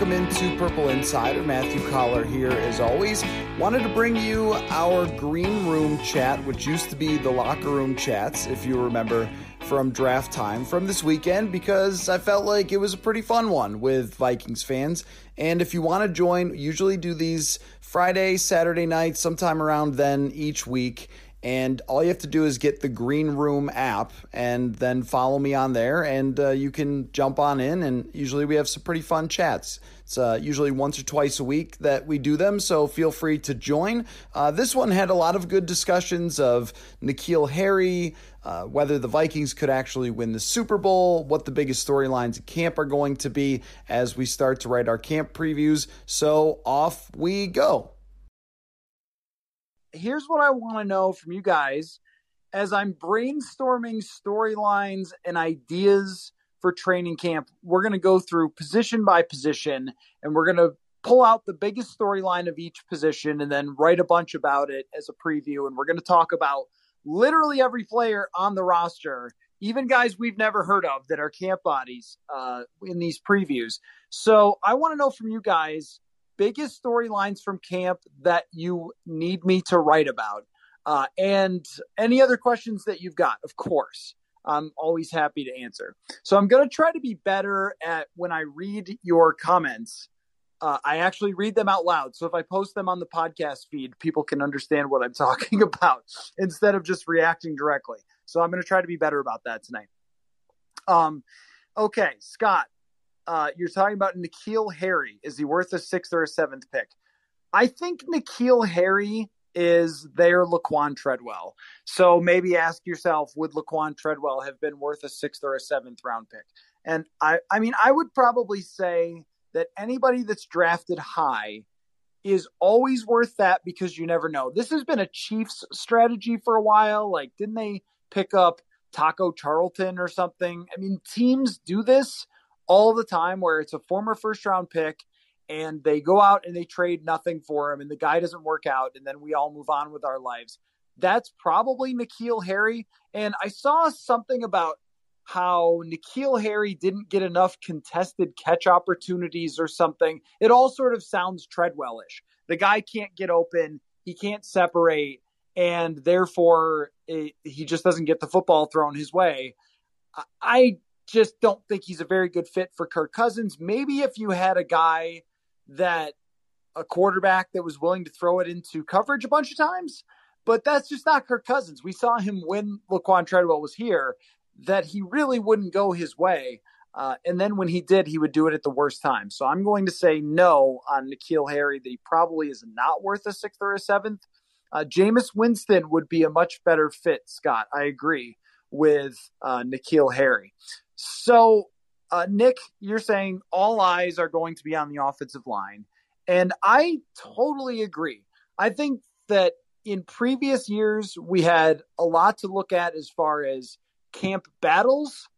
Welcome into Purple Insider. Matthew Coller here, as always. Wanted to bring you our green room chat, which used to be the locker room chats, if you remember from draft time from this weekend, because I felt like it was a pretty fun one with Vikings fans. And if you want to join, usually do these Friday, Saturday night, sometime around then each week. And all you have to do is get the Green Room app and then follow me on there, and uh, you can jump on in. And usually we have some pretty fun chats. It's uh, usually once or twice a week that we do them, so feel free to join. Uh, this one had a lot of good discussions of N'Keal Harry, uh, whether the Vikings could actually win the Super Bowl, what the biggest storylines at camp are going to be as we start to write our camp previews. So off we go here's what I want to know from you guys as I'm brainstorming storylines and ideas for training camp. We're going to go through position by position and we're going to pull out the biggest storyline of each position and then write a bunch about it as a preview. And we're going to talk about literally every player on the roster, even guys we've never heard of that are camp bodies uh, in these previews. So I want to know from you guys biggest storylines from camp that you need me to write about. Uh, and any other questions that you've got, of course. I'm always happy to answer. So I'm going to try to be better at when I read your comments. Uh, I actually read them out loud. So if I post them on the podcast feed, people can understand what I'm talking about instead of just reacting directly. So I'm going to try to be better about that tonight. Um, okay, Scott, uh, you're talking about N'Keal Harry. Is he worth a sixth or a seventh pick? I think N'Keal Harry is their Laquan Treadwell. So maybe ask yourself, would Laquan Treadwell have been worth a sixth or a seventh round pick? And I, I mean, I would probably say that anybody that's drafted high is always worth that because you never know. This has been a Chiefs strategy for a while. Like, didn't they pick up Taco Charlton or something? I mean, teams do this all the time where it's a former first round pick and they go out and they trade nothing for him and the guy doesn't work out and then we all move on with our lives. That's probably N'Keal Harry. And I saw something about how N'Keal Harry didn't get enough contested catch opportunities or something. It all sort of sounds Treadwellish. The guy can't get open, he can't separate, and therefore it, he just doesn't get the football thrown his way. I just don't think he's a very good fit for Kirk Cousins. Maybe if you had a guy that a quarterback that was willing to throw it into coverage a bunch of times, but that's just not Kirk Cousins. We saw him when Laquan Treadwell was here that he really wouldn't go his way. Uh, and then when he did, he would do it at the worst time. So I'm going to say no on N'Keal Harry that he probably is not worth a sixth or a seventh. Uh, Jameis Winston would be a much better fit, Scott. I agree with uh, N'Keal Harry. So, uh, Nick, you're saying all eyes are going to be on the offensive line. And I totally agree. I think that in previous years, we had a lot to look at as far as camp battles,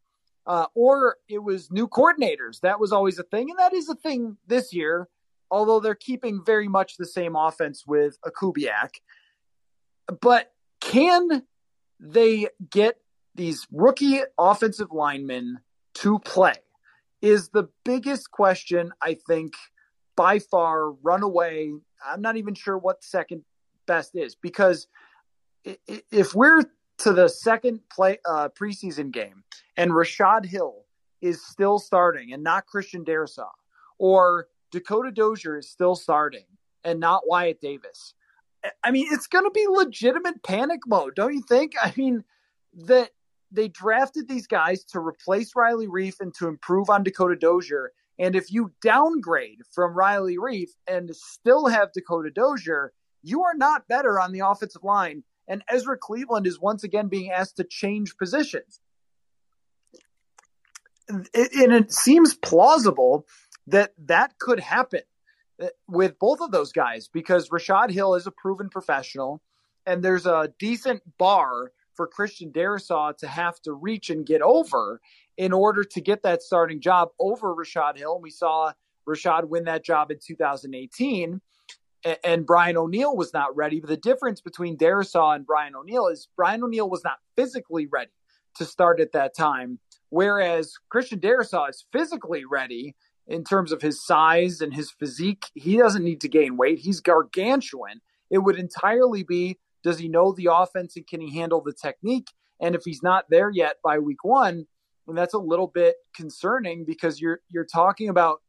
uh, or it was new coordinators. That was always a thing. And that is a thing this year, although they're keeping very much the same offense with a Kubiak. But can they get these rookie offensive linemen to play is the biggest question, I think, by far, runaway. I'm not even sure what second best is because if we're to the second play uh, preseason game and Rashad Hill is still starting and not Christian Darrisaw, or Dakota Dozier is still starting and not Wyatt Davis. I mean, it's going to be legitimate panic mode, don't you think? I mean, that they drafted these guys to replace Riley Reiff and to improve on Dakota Dozier. And if you downgrade from Riley Reiff and still have Dakota Dozier, you are not better on the offensive line. And Ezra Cleveland is once again being asked to change positions. And it seems plausible that that could happen with both of those guys because Rashad Hill is a proven professional and there's a decent bar for Christian Darrisaw to have to reach and get over in order to get that starting job over Rashad Hill. And we saw Rashad win that job in 2018. And Brian O'Neill was not ready. But the difference between Darrisaw and Brian O'Neill is Brian O'Neill was not physically ready to start at that time, whereas Christian Darrisaw is physically ready in terms of his size and his physique. He doesn't need to gain weight. He's gargantuan. It would entirely be does he know the offense and can he handle the technique? And if he's not there yet by week one, and that's a little bit concerning because you're you're talking about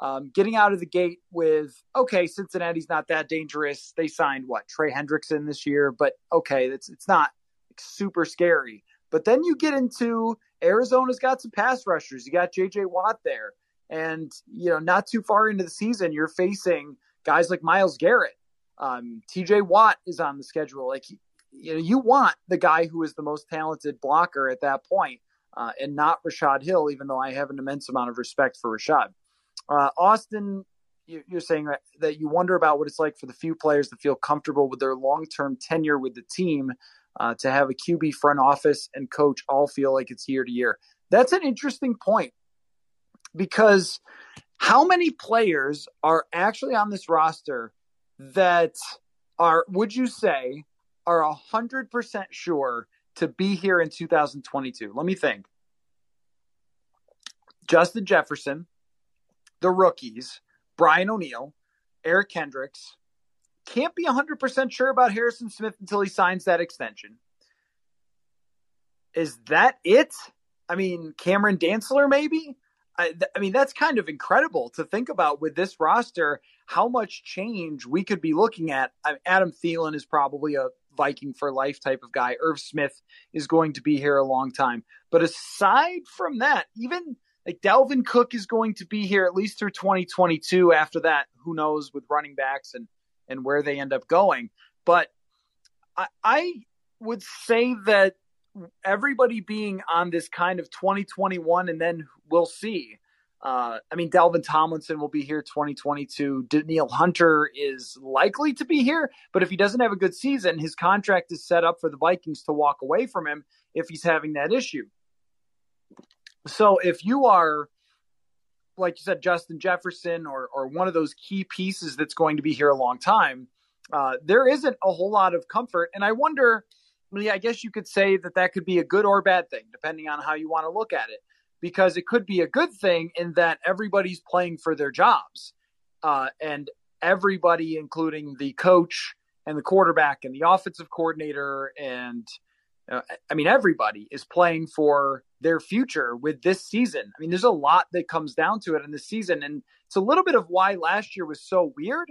um, getting out of the gate with okay, Cincinnati's not that dangerous. They signed what Trey Hendrickson this year, but okay, it's it's not super scary. But then you get into Arizona's got some pass rushers. You got J.J. Watt there, and you know not too far into the season, you're facing guys like Myles Garrett um, TJ Watt is on the schedule. Like, you know, you want the guy who is the most talented blocker at that point, uh, and not Rashad Hill, even though I have an immense amount of respect for Rashad. Uh, Austin, you're saying that you wonder about what it's like for the few players that feel comfortable with their long term tenure with the team uh, to have a QB front office and coach all feel like it's year to year. That's an interesting point because how many players are actually on this roster that are, would you say, are 100% sure to be here in 2022? Let me think. Justin Jefferson, the rookies, Brian O'Neill, Eric Kendricks. Can't be 100% sure about Harrison Smith until he signs that extension. Is that it? I mean, Cameron Dantzler, maybe? I, I, mean, that's kind of incredible to think about with this roster, how much change we could be looking at. Adam Thielen is probably a Viking for life type of guy. Irv Smith is going to be here a long time. But aside from that, even like Dalvin Cook is going to be here at least through 2022. After that, who knows with running backs and, and where they end up going. But I, I would say that everybody being on this kind of 2021 and then we'll see. Uh, I mean, Dalvin Tomlinson will be here 2022. Danielle Hunter is likely to be here, but if he doesn't have a good season, his contract is set up for the Vikings to walk away from him if he's having that issue. So if you are, like you said, Justin Jefferson or, or one of those key pieces that's going to be here a long time, uh, there isn't a whole lot of comfort. And I wonder – I guess you could say that that could be a good or bad thing, depending on how you want to look at it. Because it could be a good thing in that everybody's playing for their jobs, uh, and everybody, including the coach and the quarterback and the offensive coordinator, and uh, I mean everybody is playing for their future with this season. I mean, there's a lot that comes down to it in this season, and it's a little bit of why last year was so weird,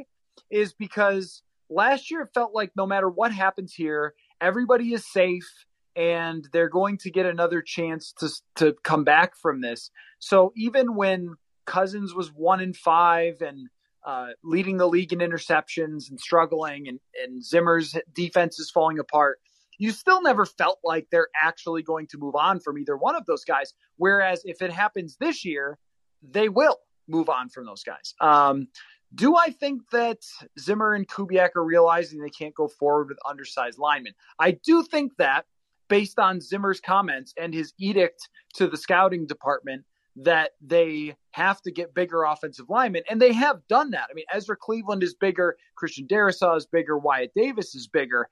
is because last year it felt like no matter what happens here, everybody is safe and they're going to get another chance to to come back from this. So even when Cousins was one in five and uh, leading the league in interceptions and struggling, and, and Zimmer's defense is falling apart, you still never felt like they're actually going to move on from either one of those guys. Whereas if it happens this year, they will move on from those guys. Um, do I think that Zimmer and Kubiak are realizing they can't go forward with undersized linemen? I do think that based on Zimmer's comments and his edict to the scouting department that they have to get bigger offensive linemen, and they have done that. I mean, Ezra Cleveland is bigger, Christian Darrisaw is bigger, Wyatt Davis is bigger.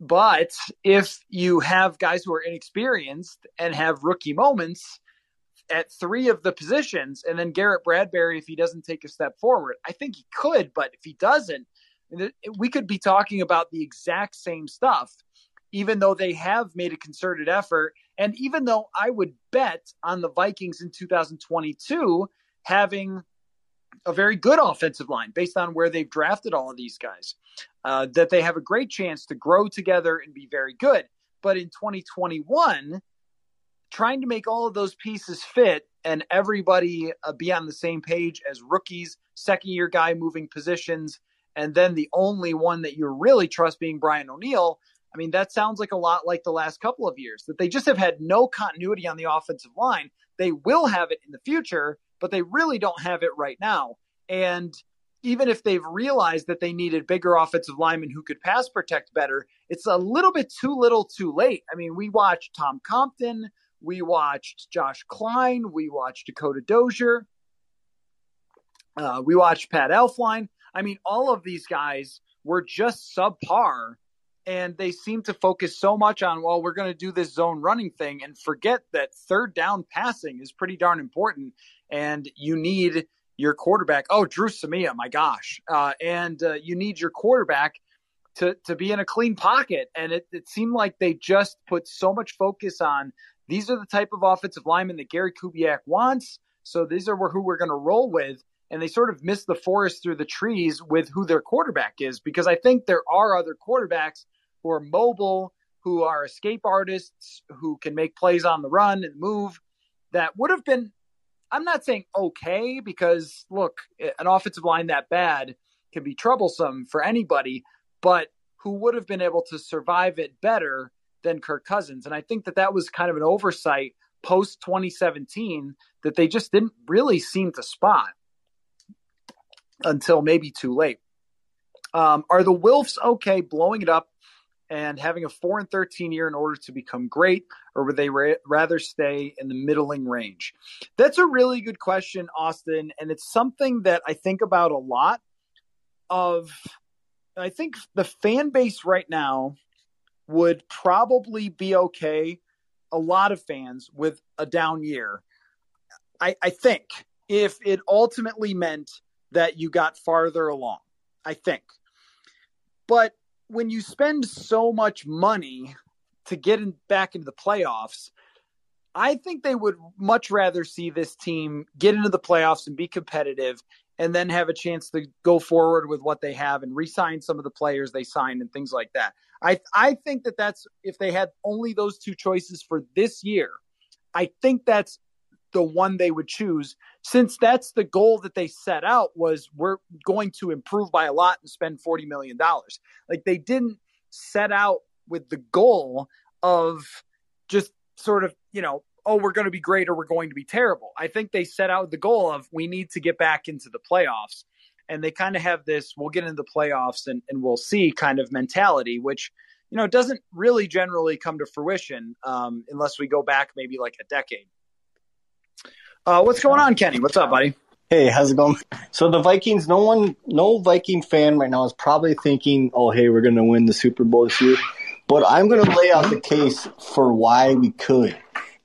But if you have guys who are inexperienced and have rookie moments, at three of the positions, and then Garrett Bradbury, if he doesn't take a step forward, I think he could, but if he doesn't, we could be talking about the exact same stuff, even though they have made a concerted effort. And even though I would bet on the Vikings in 2022 having a very good offensive line based on where they've drafted all of these guys, uh, that they have a great chance to grow together and be very good. But in 2021, trying to make all of those pieces fit and everybody uh, be on the same page as rookies, second year guy moving positions, and then the only one that you really trust being Brian O'Neill. I mean, that sounds like a lot like the last couple of years that they just have had no continuity on the offensive line. They will have it in the future, but they really don't have it right now. And even if they've realized that they needed bigger offensive linemen who could pass protect better, it's a little bit too little too late. I mean, we watched Tom Compton, we watched Josh Kline, we watched Dakota Dozier, uh, we watched Pat Elflein. I mean, all of these guys were just subpar and they seem to focus so much on well we're going to do this zone running thing and forget that third down passing is pretty darn important and you need your quarterback. Oh Dru Samia my gosh. Uh, and uh, you need your quarterback to to be in a clean pocket and it, it seemed like they just put so much focus on these are the type of offensive linemen that Gary Kubiak wants so these are who we're going to roll with and they sort of miss the forest through the trees with who their quarterback is because I think there are other quarterbacks who are mobile, who are escape artists, who can make plays on the run and move that would have been I'm not saying okay because look, an offensive line that bad can be troublesome for anybody, but who would have been able to survive it better than Kirk Cousins. And I think that that was kind of an oversight post 2017 that they just didn't really seem to spot until maybe too late. Um, are the Wilfs okay blowing it up and having a 4 and 13 year in order to become great, or would they ra- rather stay in the middling range? That's a really good question, Austin, and it's something that I think about a lot. Of, I think the fan base right now would probably be okay. A lot of fans with a down year. I, I think if it ultimately meant that you got farther along. I think. But when you spend so much money to get in, back into the playoffs, I think they would much rather see this team get into the playoffs and be competitive and then have a chance to go forward with what they have and re-sign some of the players they signed and things like that. I I think that that's if they had only those two choices for this year, I think that's the one they would choose. Since that's the goal that they set out was we're going to improve by a lot and spend 40 million dollars. Like they didn't set out with the goal of just sort of you know oh we're going to be great or we're going to be terrible. I think they set out the goal of we need to get back into the playoffs. And they kind of have this we'll get into the playoffs and, and we'll see kind of mentality which you know doesn't really generally come to fruition um, unless we go back maybe like a decade uh, what's going on, Kenny? What's up, buddy? Hey, how's it going? So the Vikings, no one, no Viking fan right now is probably thinking, "Oh, hey, we're going to win the Super Bowl this year." But I'm going to lay out the case for why we could.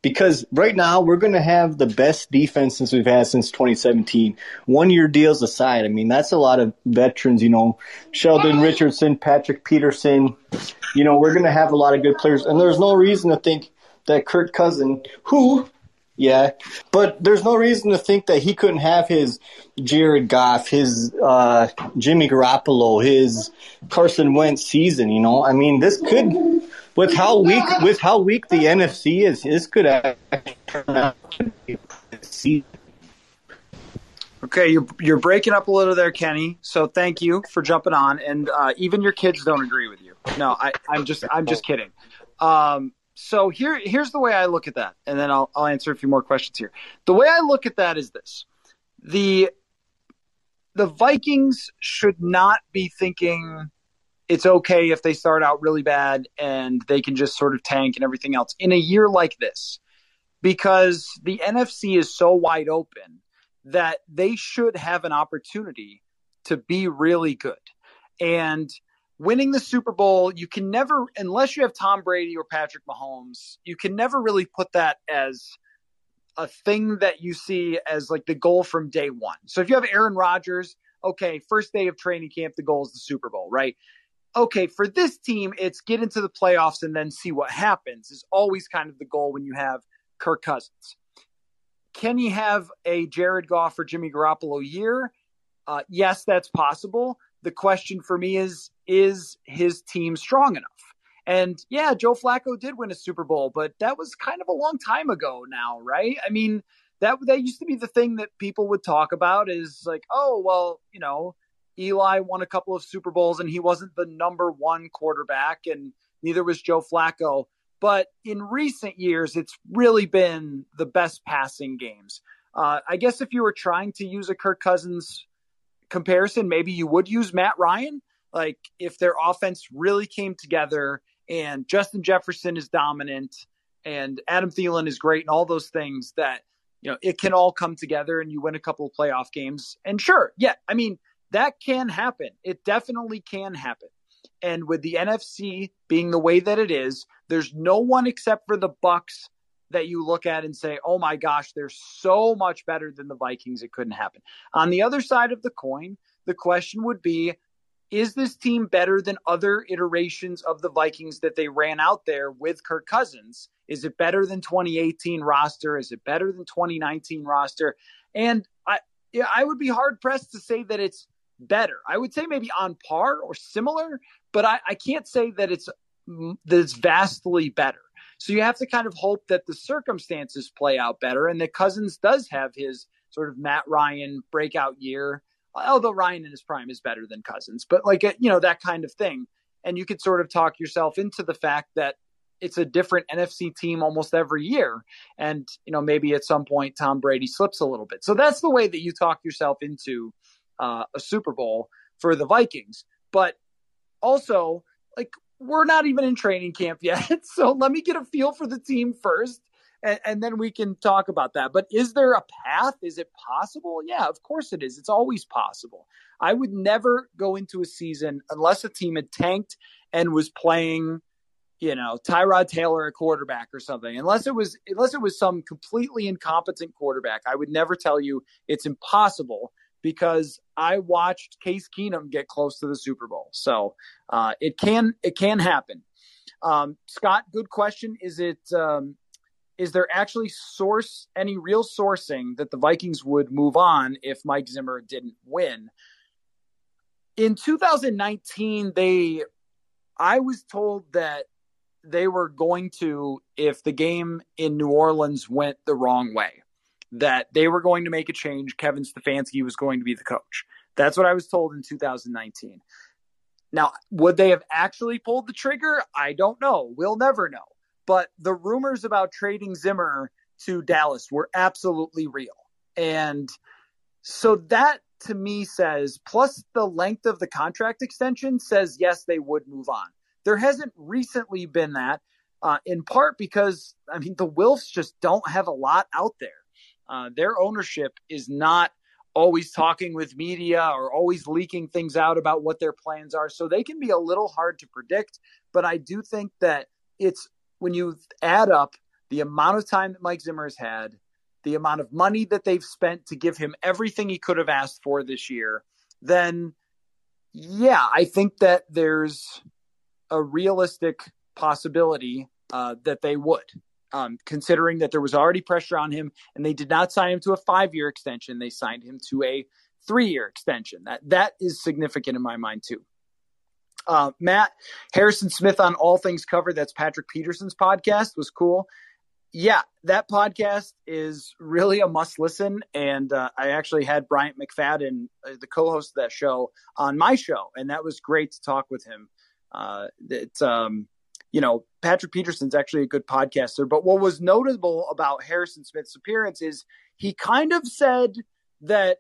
Because right now we're going to have the best defense since we've had since 2017. One year deals aside, I mean that's a lot of veterans. You know, Sheldon Richardson, Patrick Peterson. You know, we're going to have a lot of good players, and there's no reason to think that Kirk Cousin, who yeah, but there's no reason to think that he couldn't have his Jared Goff, his uh, Jimmy Garoppolo, his Carson Wentz season. You know, I mean, this could with how weak with how weak the NFC is, this could turn out Okay, you're you're breaking up a little there, Kenny. So thank you for jumping on. And uh, even your kids don't agree with you. No, I, I'm just I'm just kidding. Um, so here here's the way I look at that, and then I'll I'll answer a few more questions here. The way I look at that is this: the the Vikings should not be thinking it's okay if they start out really bad and they can just sort of tank and everything else in a year like this, because the NFC is so wide open that they should have an opportunity to be really good. And winning the Super Bowl, you can never, unless you have Tom Brady or Patrick Mahomes, you can never really put that as a thing that you see as like the goal from day one. So if you have Aaron Rodgers, okay, first day of training camp, the goal is the Super Bowl, right? Okay, for this team, it's get into the playoffs and then see what happens is always kind of the goal when you have Kirk Cousins. Can you have a Jared Goff or Jimmy Garoppolo year? Uh, yes, that's possible. The question for me is is his team strong enough? And yeah, Joe Flacco did win a Super Bowl, but that was kind of a long time ago now, right? I mean, that that used to be the thing that people would talk about is like, oh, well, you know, Eli won a couple of Super Bowls and he wasn't the number one quarterback, and neither was Joe Flacco. But in recent years, it's really been the best passing games. Uh, I guess if you were trying to use a Kirk Cousins comparison, maybe you would use Matt Ryan. Like if their offense really came together and Justin Jefferson is dominant and Adam Thielen is great and all those things that you know it can all come together and you win a couple of playoff games. And sure, yeah, I mean that can happen. It definitely can happen. And with the NFC being the way that it is, there's no one except for the Bucs that you look at and say, "Oh my gosh, they're so much better than the Vikings. It couldn't happen." On the other side of the coin, the question would be, is this team better than other iterations of the Vikings that they ran out there with Kirk Cousins? Is it better than 2018 roster? Is it better than 2019 roster? And I I would be hard pressed to say that it's better. I would say maybe on par or similar, but I, I can't say that it's that it's vastly better. So you have to kind of hope that the circumstances play out better and that Cousins does have his sort of Matt Ryan breakout year although Ryan in his prime is better than Cousins, but like, uh, you know, that kind of thing. And you could sort of talk yourself into the fact that it's a different NFC team almost every year. And, you know, maybe at some point Tom Brady slips a little bit. So that's the way that you talk yourself into uh, a Super Bowl for the Vikings. But also, like, we're not even in training camp yet. So let me get a feel for the team first and, and, then we can talk about that. But is there a path? Is it possible? Yeah, of course it is. It's always possible. I would never go into a season unless a team had tanked and was playing, you know, Tyrod Taylor a quarterback or something. Unless it was unless it was some completely incompetent quarterback, I would never tell you it's impossible because I watched Case Keenum get close to the Super Bowl. So uh, it can it can happen. Um, Scott, good question. Is it um, is there actually source any real sourcing that the Vikings would move on if Mike Zimmer didn't win? In 2019, they I was told that they were going to if the game in New Orleans went the wrong way, that they were going to make a change. Kevin Stefanski was going to be the coach. That's what I was told in 2019. Now, would they have actually pulled the trigger? I don't know. We'll never know. But the rumors about trading Zimmer to Dallas were absolutely real. And so that to me says, plus the length of the contract extension says, yes, they would move on. There hasn't recently been that, uh, in part because, I mean, the Wilfs just don't have a lot out there. Uh, their ownership is not always talking with media or always leaking things out about what their plans are. So they can be a little hard to predict. But I do think that it's when you add up the amount of time that Mike Zimmer has had, the amount of money that they've spent to give him everything he could have asked for this year, then yeah, I think that there's a realistic possibility uh, that they would, um, considering that there was already pressure on him and they did not sign him to a five year extension. They signed him to a three year extension. That that is significant in my mind too. Uh, Matt Harrison Smith on All Things Covered. That's Patrick Peterson's podcast. Was cool. Yeah, that podcast is really a must listen. And uh, I actually had Bryant McFadden, uh, the co-host of that show, on my show, and that was great to talk with him. Uh, it's um, you know, Patrick Peterson's actually a good podcaster. But what was notable about Harrison Smith's appearance is he kind of said that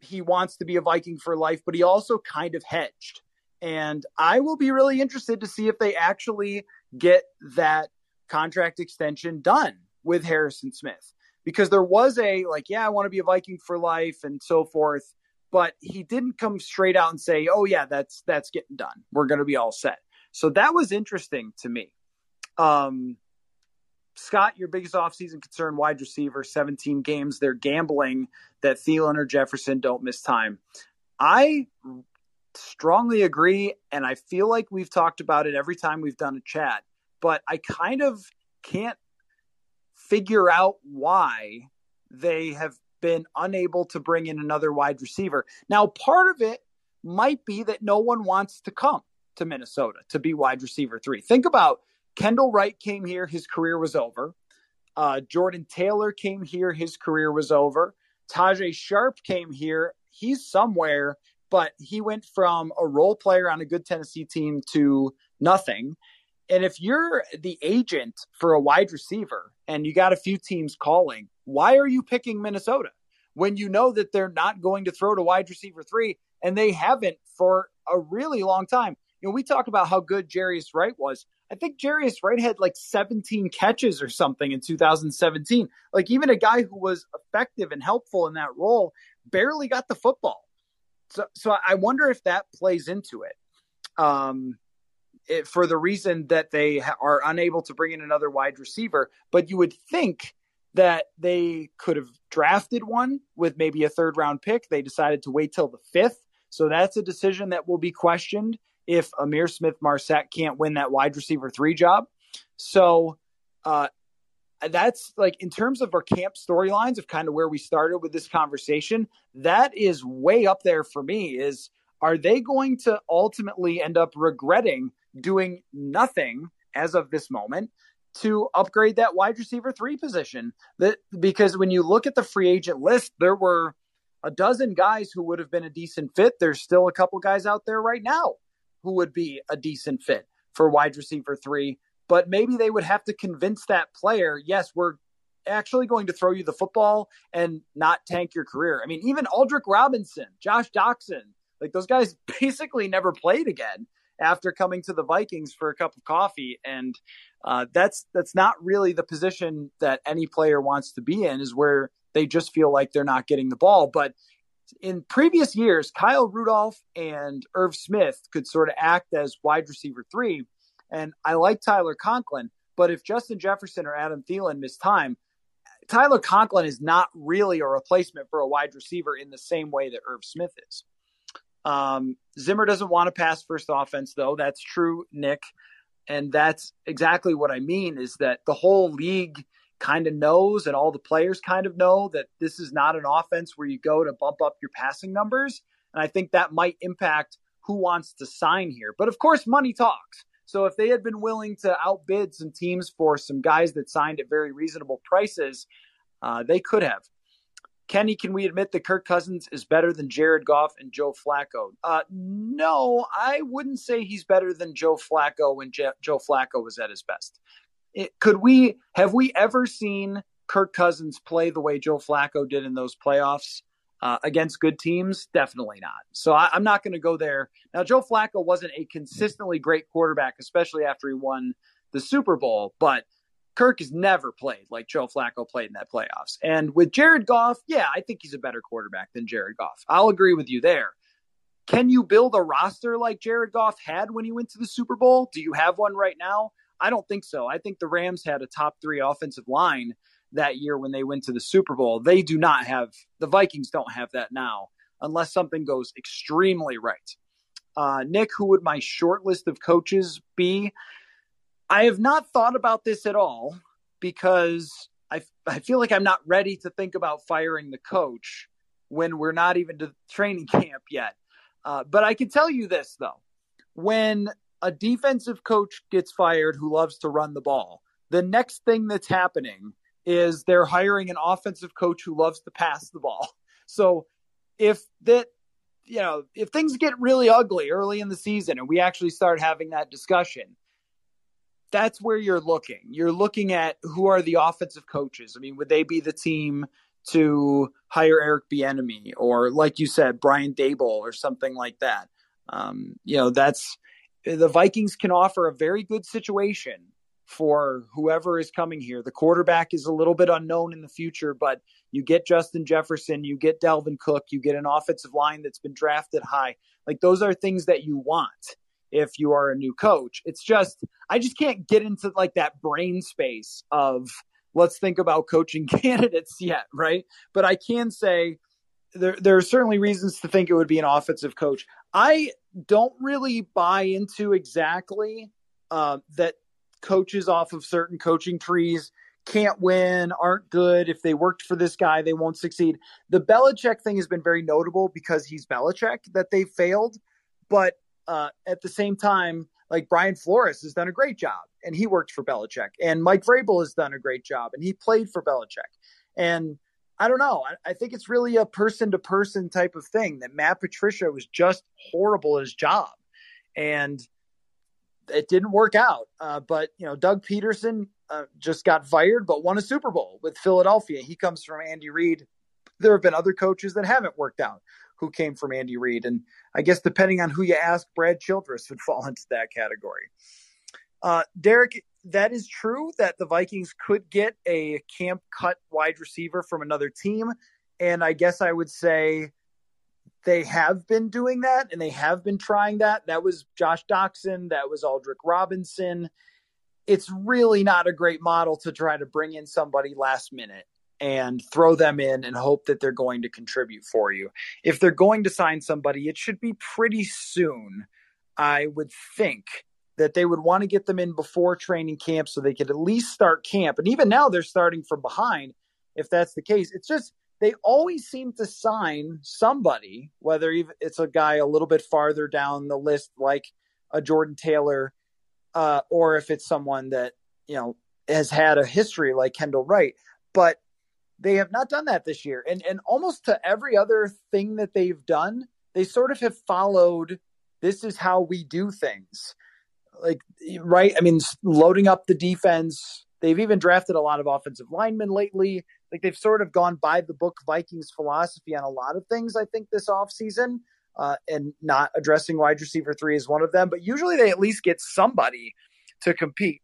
he wants to be a Viking for life, but he also kind of hedged. And I will be really interested to see if they actually get that contract extension done with Harrison Smith. Because there was a, like, yeah, I want to be a Viking for life and so forth. But he didn't come straight out and say, oh, yeah, that's that's getting done. We're going to be all set. So that was interesting to me. Um, Scott, your biggest offseason concern, wide receiver, 17 games. They're gambling that Thielen or Jefferson don't miss time. I strongly agree. And I feel like we've talked about it every time we've done a chat, but I kind of can't figure out why they have been unable to bring in another wide receiver. Now, part of it might be that no one wants to come. To Minnesota to be wide receiver three. Think about Kendall Wright came here, his career was over. Uh, Jordan Taylor came here, his career was over. Tajae Sharpe came here, he's somewhere, but he went from a role player on a good Tennessee team to nothing. And if you're the agent for a wide receiver and you got a few teams calling, why are you picking Minnesota when you know that they're not going to throw to wide receiver three and they haven't for a really long time? Know, we talk about how good Jarius Wright was. I think Jarius Wright had like 17 catches or something in 2017. Like even a guy who was effective and helpful in that role barely got the football. So, so I wonder if that plays into it. Um, it, for the reason that they ha- are unable to bring in another wide receiver. But you would think that they could have drafted one with maybe a third round pick. They decided to wait till the fifth. So that's a decision that will be questioned if Ihmir Smith-Marsette can't win that wide receiver three job. So uh, that's like in terms of our camp storylines of kind of where we started with this conversation, that is way up there for me. Is are they going to ultimately end up regretting doing nothing as of this moment to upgrade that wide receiver three position. That because when you look at the free agent list, there were a dozen guys who would have been a decent fit. There's still a couple guys out there right now who would be a decent fit for wide receiver three. But maybe they would have to convince that player, yes, we're actually going to throw you the football and not tank your career. I mean, even Aldrick Robinson, Josh Doctson, like those guys basically never played again after coming to the Vikings for a cup of coffee. And uh, that's that's not really the position that any player wants to be in. Is where they just feel like they're not getting the ball. But in previous years, Kyle Rudolph and Irv Smith could sort of act as wide receiver three. And I like Tyler Conklin, but if Justin Jefferson or Adam Thielen miss time, Tyler Conklin is not really a replacement for a wide receiver in the same way that Irv Smith is. Um, Zimmer doesn't want to pass first offense, though. That's true, Nick. And that's exactly what I mean is that the whole league kind of knows and all the players kind of know that this is not an offense where you go to bump up your passing numbers. And I think that might impact who wants to sign here. But of course, money talks. So if they had been willing to outbid some teams for some guys that signed at very reasonable prices, uh, they could have. Kenny, can we admit that Kirk Cousins is better than Jared Goff and Joe Flacco? Uh, no, I wouldn't say he's better than Joe Flacco when Je- Joe Flacco was at his best. It, could we have we ever seen Kirk Cousins play the way Joe Flacco did in those playoffs uh, against good teams? Definitely not. So I, I'm not going to go there. Now, Joe Flacco wasn't a consistently great quarterback, especially after he won the Super Bowl, but Kirk has never played like Joe Flacco played in that playoffs. And with Jared Goff, yeah, I think he's a better quarterback than Jared Goff. I'll agree with you there. Can you build a roster like Jared Goff had when he went to the Super Bowl? Do you have one right now? I don't think so. I think the Rams had a top three offensive line that year when they went to the Super Bowl. They do not have, the Vikings don't have that now unless something goes extremely right. Uh, Nick, who would my short list of coaches be? I have not thought about this at all because I, I feel like I'm not ready to think about firing the coach when we're not even to training camp yet. Uh, but I can tell you this, though. When a defensive coach gets fired who loves to run the ball, the next thing that's happening is they're hiring an offensive coach who loves to pass the ball. So if that, you know, if things get really ugly early in the season and we actually start having that discussion, that's where you're looking. You're looking at who are the offensive coaches. I mean, would they be the team to hire Eric Bieniemy or, like you said, Brian Daboll or something like that? Um, you know, that's the Vikings can offer a very good situation for whoever is coming here. The quarterback is a little bit unknown in the future, but you get Justin Jefferson, you get Dalvin Cook, you get an offensive line that's been drafted high. Like those are things that you want if you are a new coach. It's just I just can't get into like that brain space of let's think about coaching candidates yet, right? But I can say there there are certainly reasons to think it would be an offensive coach. I don't really buy into exactly uh, that coaches off of certain coaching trees can't win, aren't good. If they worked for this guy, they won't succeed. The Belichick thing has been very notable because he's Belichick that they failed. But uh, at the same time, like Brian Flores has done a great job and he worked for Belichick, and Mike Vrabel has done a great job and he played for Belichick. And I don't know. I, I think it's really a person to person type of thing that Matt Patricia was just horrible at his job. And it didn't work out. Uh, but, you know, Doug Pederson uh, just got fired, but won a Super Bowl with Philadelphia. He comes from Andy Reid. There have been other coaches that haven't worked out who came from Andy Reid. And I guess depending on who you ask, Brad Childress would fall into that category. Uh, Derek, that is true that the Vikings could get a camp cut wide receiver from another team. And I guess I would say they have been doing that and they have been trying that. That was Josh Doctson, that was Aldrick Robinson. It's really not a great model to try to bring in somebody last minute and throw them in and hope that they're going to contribute for you. If they're going to sign somebody, it should be pretty soon, I would think that they would want to get them in before training camp so they could at least start camp. And even now they're starting from behind if that's the case. It's just they always seem to sign somebody, whether it's a guy a little bit farther down the list like a Jordan Taylor, uh, or if it's someone that, you know, has had a history like Kendall Wright. But they have not done that this year. And and almost to every other thing that they've done, they sort of have followed this is how we do things like right. I mean, loading up the defense. They've even drafted a lot of offensive linemen lately. Like they've sort of gone by the book Vikings philosophy on a lot of things. I think this offseason. Uh, and not addressing wide receiver three is one of them. But usually they at least get somebody to compete.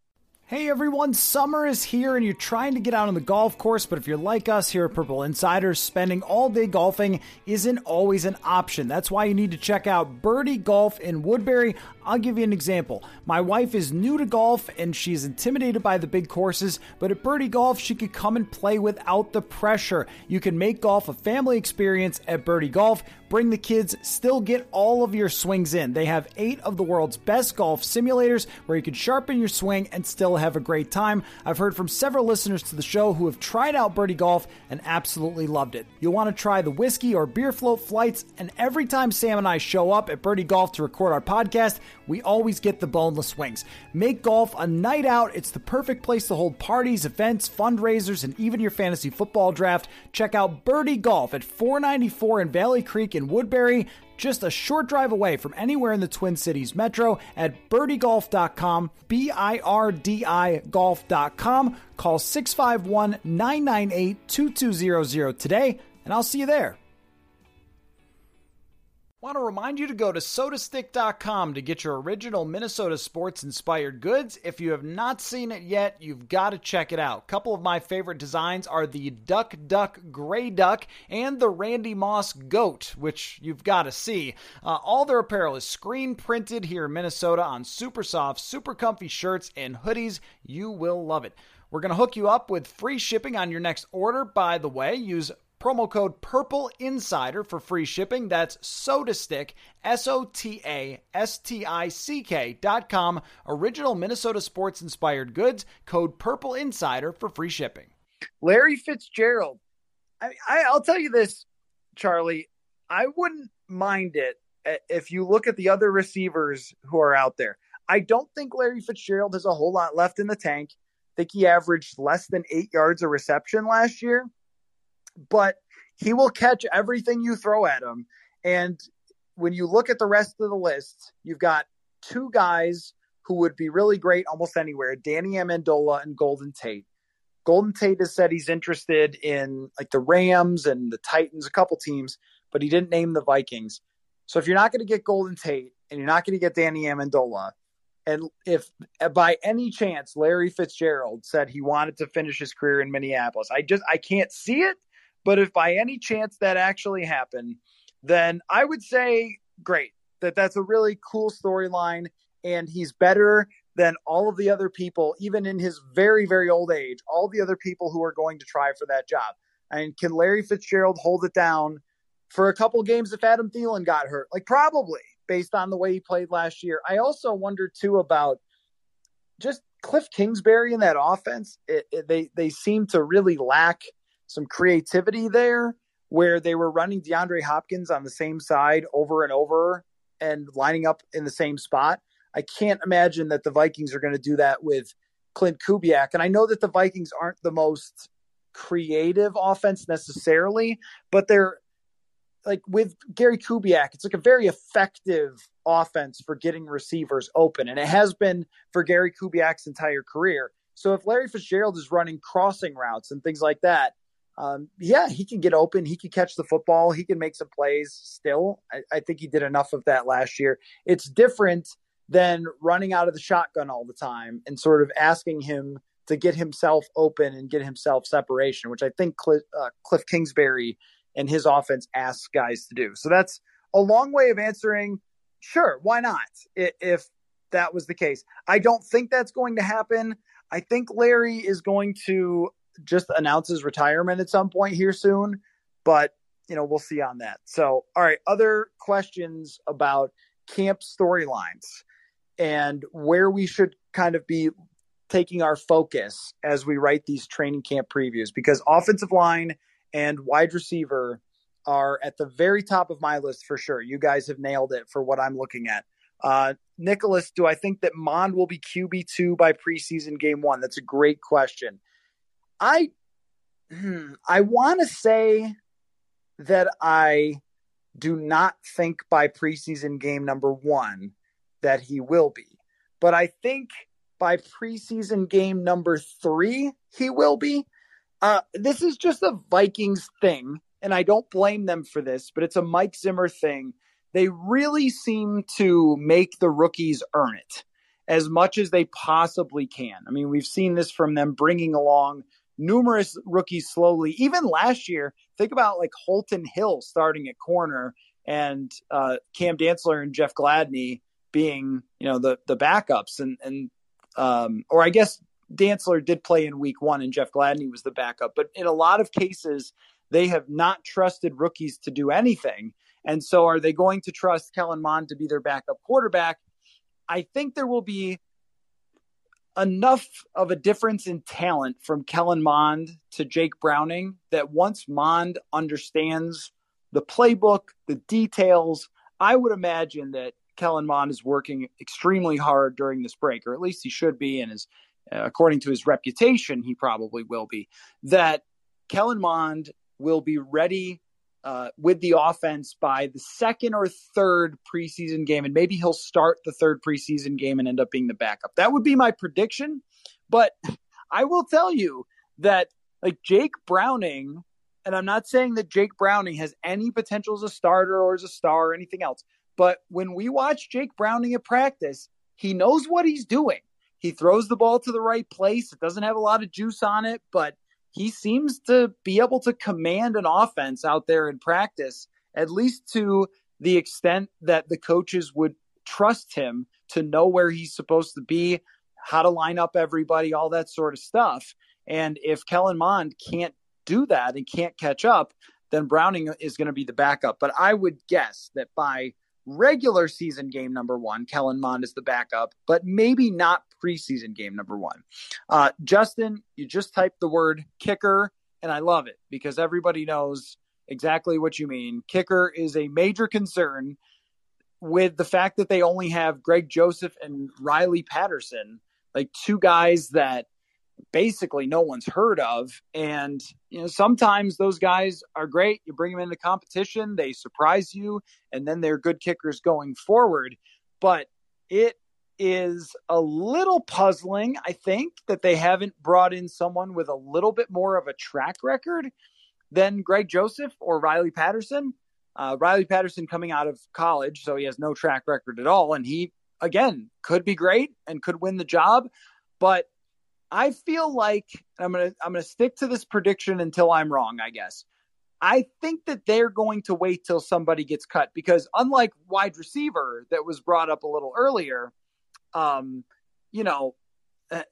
Hey everyone, summer is here and you're trying to get out on the golf course, but if you're like us here at Purple Insiders, spending all day golfing isn't always an option. That's why you need to check out Birdie Golf in Woodbury. I'll give you an example. My wife is new to golf and she's intimidated by the big courses, but at Birdie Golf, she could come and play without the pressure. You can make golf a family experience at Birdie Golf. Bring the kids, still get all of your swings in. They have eight of the world's best golf simulators where you can sharpen your swing and still have a great time. I've heard from several listeners to the show who have tried out Birdie Golf and absolutely loved it. You'll want to try the whiskey or beer float flights, and every time Sam and I show up at Birdie Golf to record our podcast, we always get the boneless wings. Make golf a night out. It's the perfect place to hold parties, events, fundraisers, and even your fantasy football draft. Check out Birdie Golf at 494 in Valley Creek in Woodbury just a short drive away from anywhere in the Twin Cities metro at birdiegolf.com, B I R D I golf.com. Call 651 998 2200 today, and I'll see you there. Want to remind you to go to sotastick.com to get your original Minnesota sports inspired goods. If you have not seen it yet, you've got to check it out. A couple of my favorite designs are the Duck Duck Gray Duck and the Randy Moss Goat, which you've got to see. Uh, all their apparel is screen printed here in Minnesota on super soft, super comfy shirts and hoodies. You will love it. We're going to hook you up with free shipping on your next order. By the way, use Promo code Purple Insider for free shipping. That's SotaStick, S O T A S T I C K dot com. Original Minnesota sports inspired goods. Code Purple Insider for free shipping. Larry Fitzgerald. I, I I'll tell you this, Charlie. I wouldn't mind it eh, if you look at the other receivers who are out there. I don't think Larry Fitzgerald has a whole lot left in the tank. I think he averaged less than eight yards a reception last year but he will catch everything you throw at him. And when you look at the rest of the list, you've got two guys who would be really great almost anywhere Danny Amendola and Golden Tate. Golden Tate has said he's interested in like the Rams and the Titans, a couple teams, but he didn't name the Vikings. So if you're not going to get Golden Tate and you're not going to get Danny Amendola, and if by any chance Larry Fitzgerald said he wanted to finish his career in Minneapolis, I just I can't see it but if by any chance that actually happened, then I would say great. That that's a really cool storyline and he's better than all of the other people even in his very very old age, all the other people who are going to try for that job. And can Larry Fitzgerald hold it down for a couple games if Adam Thielen got hurt? Like probably based on the way he played last year. I also wonder too about just Kliff Kingsbury in that offense. It, it, they they seem to really lack some creativity there where they were running DeAndre Hopkins on the same side over and over. and lining up in the same spot. I can't imagine that the Vikings are going to do that with Klint Kubiak. And I know that the Vikings aren't the most creative offense necessarily, but they're like with Gary Kubiak, it's like a very effective offense for getting receivers open. And it has been for Gary Kubiak's entire career. So if Larry Fitzgerald is running crossing routes and things like that, um, yeah, he can get open. He can catch the football. He can make some plays still. I, I think he did enough of that last year. It's different than running out of the shotgun all the time and sort of asking him to get himself open and get himself separation, which I think Kliff, uh, Kliff Kingsbury and his offense asks guys to do. So that's a long way of answering. Sure, why not? If that was the case, I don't think that's going to happen. I think Larry is going to just announce his retirement at some point here soon, but you know, we'll see on that. So, all right, other questions about camp storylines and where we should kind of be taking our focus as we write these training camp previews because offensive line and wide receiver are at the very top of my list for sure. You guys have nailed it for what I'm looking at. Uh, Nicholas, do I think that Mond will be QB2 by preseason game one? That's a great question. I hmm, I want to say that I do not think by preseason game number one that he will be, but I think by preseason game number three he will be. Uh, this is just a Vikings thing, and I don't blame them for this, but it's a Mike Zimmer thing. They really seem to make the rookies earn it as much as they possibly can. I mean, we've seen this from them bringing along numerous rookies slowly. Even last year, think about like Holton Hill starting at corner and uh, Cam Dantzler and Jeff Gladney being, you know, the the backups and and um, or I guess Dantzler did play in week one and Jeff Gladney was the backup. But in a lot of cases, they have not trusted rookies to do anything. And so are they going to trust Kellen Mond to be their backup quarterback? I think there will be enough of a difference in talent from Kellen Mond to Jake Browning that once Mond understands the playbook, the details, I would imagine that Kellen Mond is working extremely hard during this break, or at least he should be, and is uh, according to his reputation, he probably will be. That Kellen Mond will be ready uh, with the offense by the second or third preseason game, and maybe he'll start the third preseason game and end up being the backup. That would be my prediction. But I will tell you that, like Jake Browning, and I'm not saying that Jake Browning has any potential as a starter or as a star or anything else, but when we watch Jake Browning at practice, he knows what he's doing. He throws the ball to the right place. It doesn't have a lot of juice on it, but he seems to be able to command an offense out there in practice, at least to the extent that the coaches would trust him to know where he's supposed to be, how to line up everybody, all that sort of stuff. And if Kellen Mond can't do that and can't catch up, then Browning is going to be the backup. But I would guess that by regular season game number one, Kellen Mond is the backup, but maybe not preseason game number one. Uh, Justin, you just typed the word kicker, and I love it because everybody knows exactly what you mean. Kicker is a major concern with the fact that they only have Greg Joseph and Riley Patterson, like two guys that basically no one's heard of. And, you know, sometimes those guys are great. You bring them into competition, they surprise you, and then they're good kickers going forward. But it is a little puzzling, I think, that they haven't brought in someone with a little bit more of a track record than Greg Joseph or Riley Patterson. Uh, Riley Patterson coming out of college, so he has no track record at all. And he, again, could be great and could win the job. But I feel like I'm gonna I'm gonna stick to this prediction until I'm wrong. I guess. I think that they're going to wait till somebody gets cut because unlike wide receiver that was brought up a little earlier, um, you know, uh,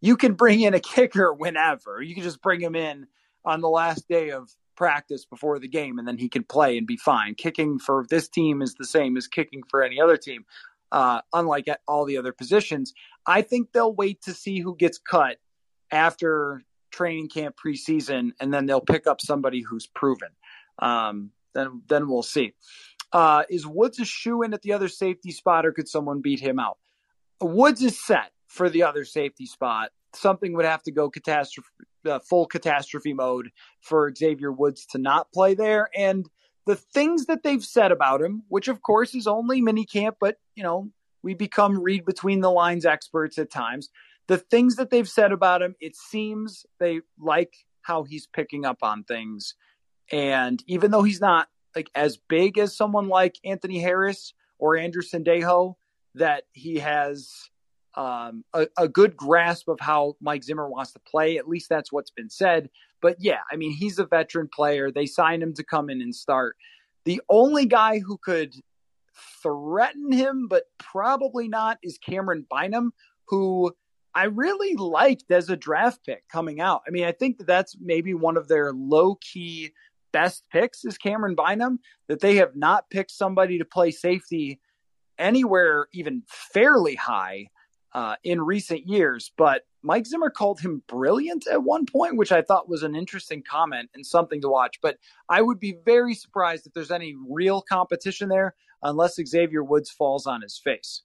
you can bring in a kicker whenever. You can just bring him in on the last day of practice before the game and then he can play and be fine. Kicking for this team is the same as kicking for any other team uh, unlike at all the other positions. I think they'll wait to see who gets cut after training camp preseason, and then they'll pick up somebody who's proven. Um, then, then we'll see. Uh, is Woods a shoe in at the other safety spot, or could someone beat him out? Woods is set for the other safety spot. Something would have to go catastrophe, uh, full catastrophe mode for Xavier Woods to not play there. And the things that they've said about him, which of course is only mini camp, but you know we become read between the lines experts at times. The things that they've said about him, it seems they like how he's picking up on things. And even though he's not like as big as someone like Anthony Harris or Andrew Sendejo, that he has um, a, a, good grasp of how Mike Zimmer wants to play. At least that's what's been said. But yeah, I mean, he's a veteran player. They signed him to come in and start. The only guy who could threaten him, but probably not, is Camryn Bynum, who I really liked as a draft pick coming out. I mean, I think that that's maybe one of their low key best picks is Camryn Bynum, that they have not picked somebody to play safety anywhere even fairly high uh, in recent years. But Mike Zimmer called him brilliant at one point, which I thought was an interesting comment and something to watch. But I would be very surprised if there's any real competition there unless Xavier Woods falls on his face.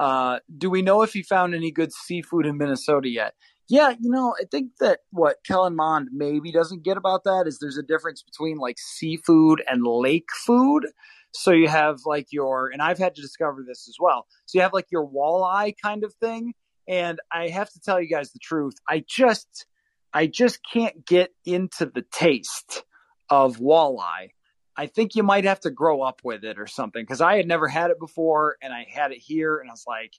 Uh, do we know if he found any good seafood in Minnesota yet? Yeah, you know, I think that what Kellen Mond maybe doesn't get about that is there's a difference between like seafood and lake food. So you have like your, and I've had to discover this as well. So you have like your walleye kind of thing. And I have to tell you guys the truth. I just, I just can't get into the taste of walleye. I think you might have to grow up with it or something because I had never had it before and I had it here and I was like,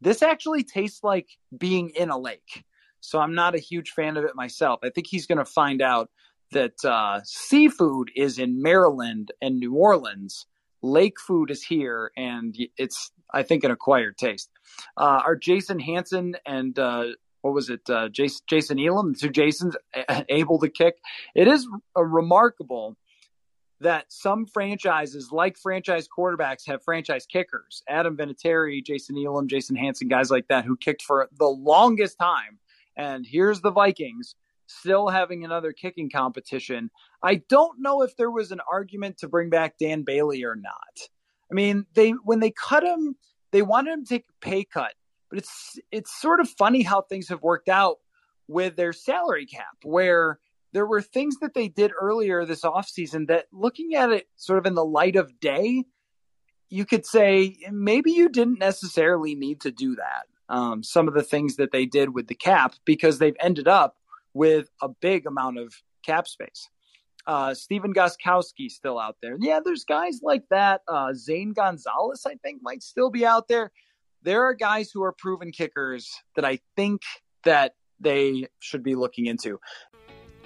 this actually tastes like being in a lake. So I'm not a huge fan of it myself. I think he's going to find out that uh, seafood is in Maryland and New Orleans. Lake food is here, and it's I think an acquired taste. Uh, are Jason Hanson and uh, what was it, uh, Jason, Jason Elam, two Jasons, able to kick? It is remarkable that some franchises, like franchise quarterbacks, have franchise kickers. Adam Vinatieri, Jason Elam, Jason Hanson, guys like that who kicked for the longest time. And here's the Vikings still having another kicking competition. I don't know if there was an argument to bring back Dan Bailey or not. I mean, they when they cut him, they wanted him to take a pay cut, but it's it's sort of funny how things have worked out with their salary cap where there were things that they did earlier this offseason that looking at it sort of in the light of day, you could say maybe you didn't necessarily need to do that. Um, some of the things that they did with the cap because they've ended up with a big amount of cap space. Uh, Stephen Gostkowski still out there. Yeah, there's guys like that. Uh, Zane Gonzalez, I think, might still be out there. There are guys who are proven kickers that I think that they should be looking into.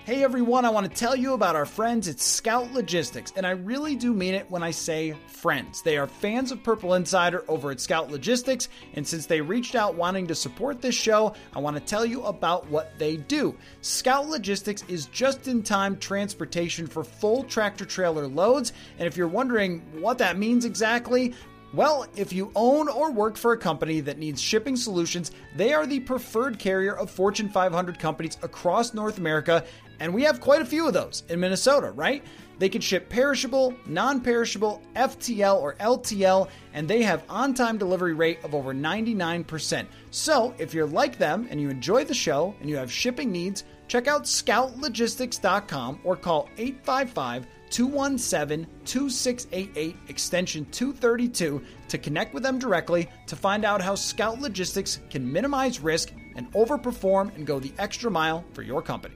Hey everyone, I want to tell you about our friends at Scout Logistics, and I really do mean it when I say friends. They are fans of Purple Insider over at Scout Logistics, and since they reached out wanting to support this show, I want to tell you about what they do. Scout Logistics is just in time transportation for full tractor trailer loads, and if you're wondering what that means exactly, well, if you own or work for a company that needs shipping solutions, they are the preferred carrier of Fortune 500 companies across North America and we have quite a few of those in Minnesota, right? They can ship perishable, non perishable, FTL, or LTL, and they have on time delivery rate of over 99%. So if you're like them and you enjoy the show and you have shipping needs, check out scoutlogistics.com or call 855 217 2688 extension 232 to connect with them directly to find out how Scout Logistics can minimize risk and overperform and go the extra mile for your company.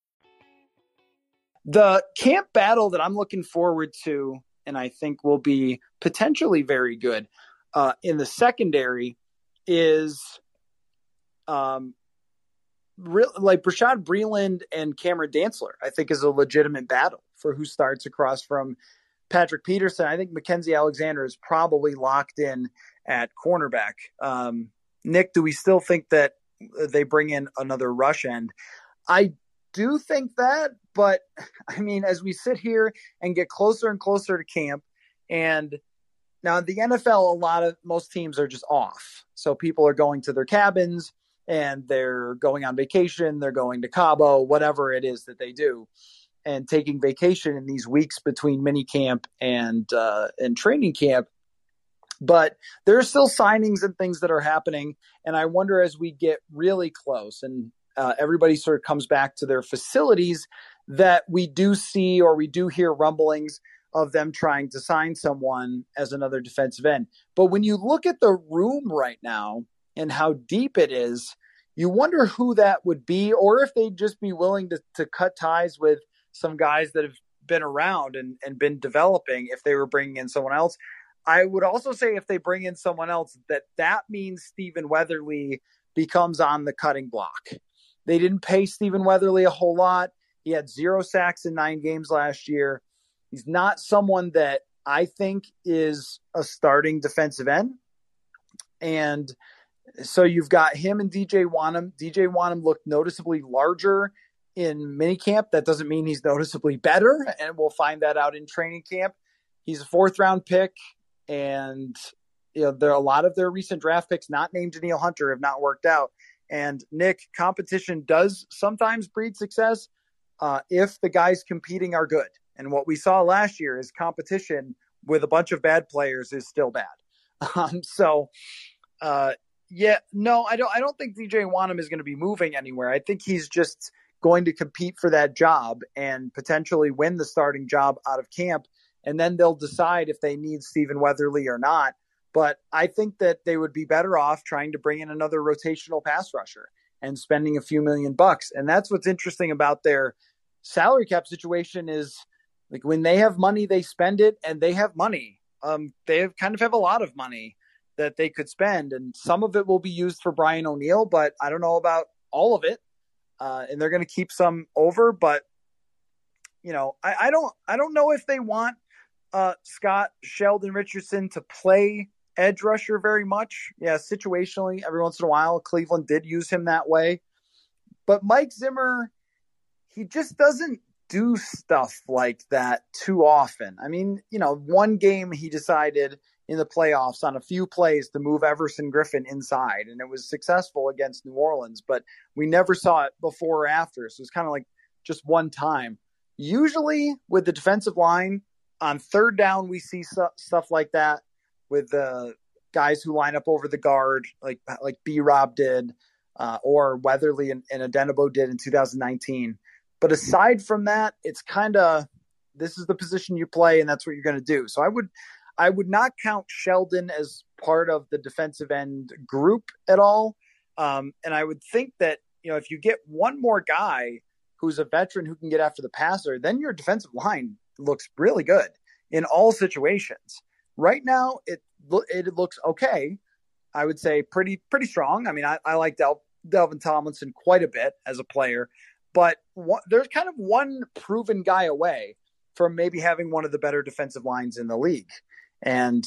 The camp battle that I'm looking forward to, and I think will be potentially very good uh, in the secondary, is um, real, like Bashaud Breeland and Cameron Dantzler. I think is a legitimate battle for who starts across from Patrick Peterson. I think Mackenzie Alexander is probably locked in at cornerback. Um, Nick, do we still think that they bring in another rush end? I do think that, but I mean, as we sit here and get closer and closer to camp, and now the NFL, a lot of most teams are just off. So people are going to their cabins and they're going on vacation, they're going to Cabo, whatever it is that they do, and taking vacation in these weeks between mini camp and uh, and training camp. But there are still signings and things that are happening, and I wonder as we get really close and uh, everybody sort of comes back to their facilities that we do see or we do hear rumblings of them trying to sign someone as another defensive end. But when you look at the room right now and how deep it is, you wonder who that would be, or if they'd just be willing to, to cut ties with some guys that have been around and, and been developing if they were bringing in someone else. I would also say if they bring in someone else, that that means Stephen Weatherly becomes on the cutting block. They didn't pay Stephen Weatherly a whole lot. He had zero sacks in nine games last year. He's not someone that I think is a starting defensive end. And so you've got him and DJ Wonnum. DJ Wonnum looked noticeably larger in minicamp. That doesn't mean he's noticeably better, and we'll find that out in training camp. He's a fourth round pick, and you know there are a lot of their recent draft picks, not named Danielle Hunter, have not worked out. And Nick, competition does sometimes breed success uh, if the guys competing are good. And what we saw last year is competition with a bunch of bad players is still bad. Um, so, uh, yeah, no, I don't. I don't think DJ Wonnum is going to be moving anywhere. I think he's just going to compete for that job and potentially win the starting job out of camp, and then they'll decide if they need Stephen Weatherly or not. But I think that they would be better off trying to bring in another rotational pass rusher and spending a few million bucks. And that's what's interesting about their salary cap situation is like when they have money, they spend it, and they have money. Um, they have, kind of have a lot of money that they could spend, and some of it will be used for Brian O'Neill, but I don't know about all of it. Uh, and they're going to keep some over, but you know, I, I don't, I don't know if they want uh, Scott Sheldon Richardson to play edge rusher very much. Yeah, situationally, every once in a while, Cleveland did use him that way. But Mike Zimmer, he just doesn't do stuff like that too often. I mean, you know, one game he decided in the playoffs on a few plays to move Everson Griffen inside, and it was successful against New Orleans, but we never saw it before or after. So it's kind of like just one time. Usually with the defensive line, on third down, we see stuff like that with the guys who line up over the guard, like like B Rob did, uh, or Weatherly and, and Odenigbo did in 2019. But aside from that, it's kind of this is the position you play, and that's what you're going to do. So I would I would not count Sheldon as part of the defensive end group at all. Um, and I would think that you know if you get one more guy who's a veteran who can get after the passer, then your defensive line looks really good in all situations. Right now, it it looks okay. I would say pretty pretty strong. I mean, I, I like Del, Dalvin Tomlinson quite a bit as a player, but there's kind of one proven guy away from maybe having one of the better defensive lines in the league. And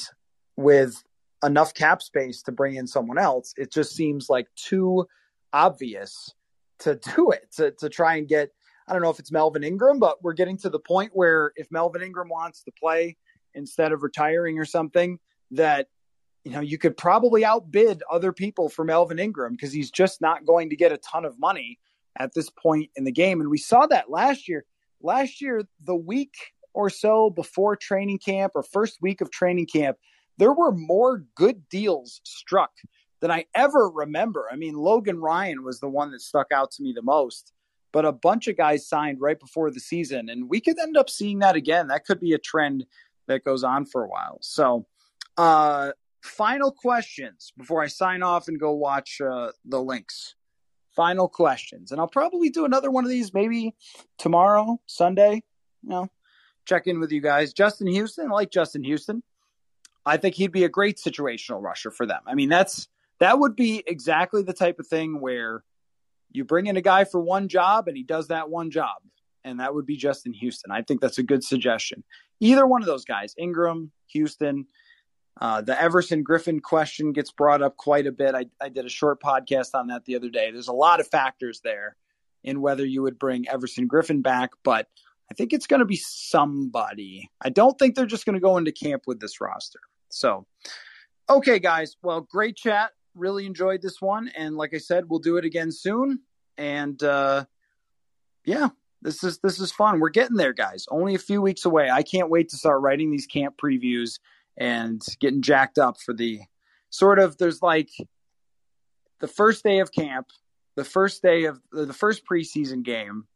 with enough cap space to bring in someone else, it just seems like too obvious to do it to to try and get I don't know if it's Melvin Ingram, but we're getting to the point where if Melvin Ingram wants to play instead of retiring or something, that you know you could probably outbid other people for Melvin Ingram because he's just not going to get a ton of money at this point in the game. And we saw that last year. Last year, the week or so before training camp or first week of training camp, there were more good deals struck than I ever remember. I mean, Logan Ryan was the one that stuck out to me the most but a bunch of guys signed right before the season. And we could end up seeing that again. That could be a trend that goes on for a while. So, uh, final questions before I sign off and go watch uh, the links. Final questions. And I'll probably do another one of these maybe tomorrow, Sunday. You know, check in with you guys. Justin Houston, I like Justin Houston. I think he'd be a great situational rusher for them. I mean, that's that would be exactly the type of thing where you bring in a guy for one job and he does that one job. and that would be Justin Houston. I think that's a good suggestion. Either one of those guys, Ingram, Houston. Uh, the Everson Griffen question gets brought up quite a bit. I, I did a short podcast on that the other day. There's a lot of factors there in whether you would bring Everson Griffen back, but I think it's going to be somebody. I don't think they're just going to go into camp with this roster. So, okay, guys. Well, great chat. Really enjoyed this one. And like I said, we'll do it again soon. And uh, yeah, this is this is fun. We're getting there, guys. Only a few weeks away. I can't wait to start writing these camp previews and getting jacked up for the sort of there's like the first day of camp, the first day of the first preseason game,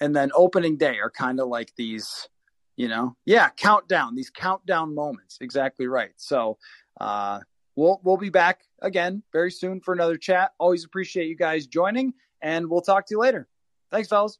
and then opening day are kind of like these, you know, yeah, countdown, these countdown moments. Exactly right. So uh we'll we'll be back again very soon for another chat. Always appreciate you guys joining, and we'll talk to you later. Thanks, fellas.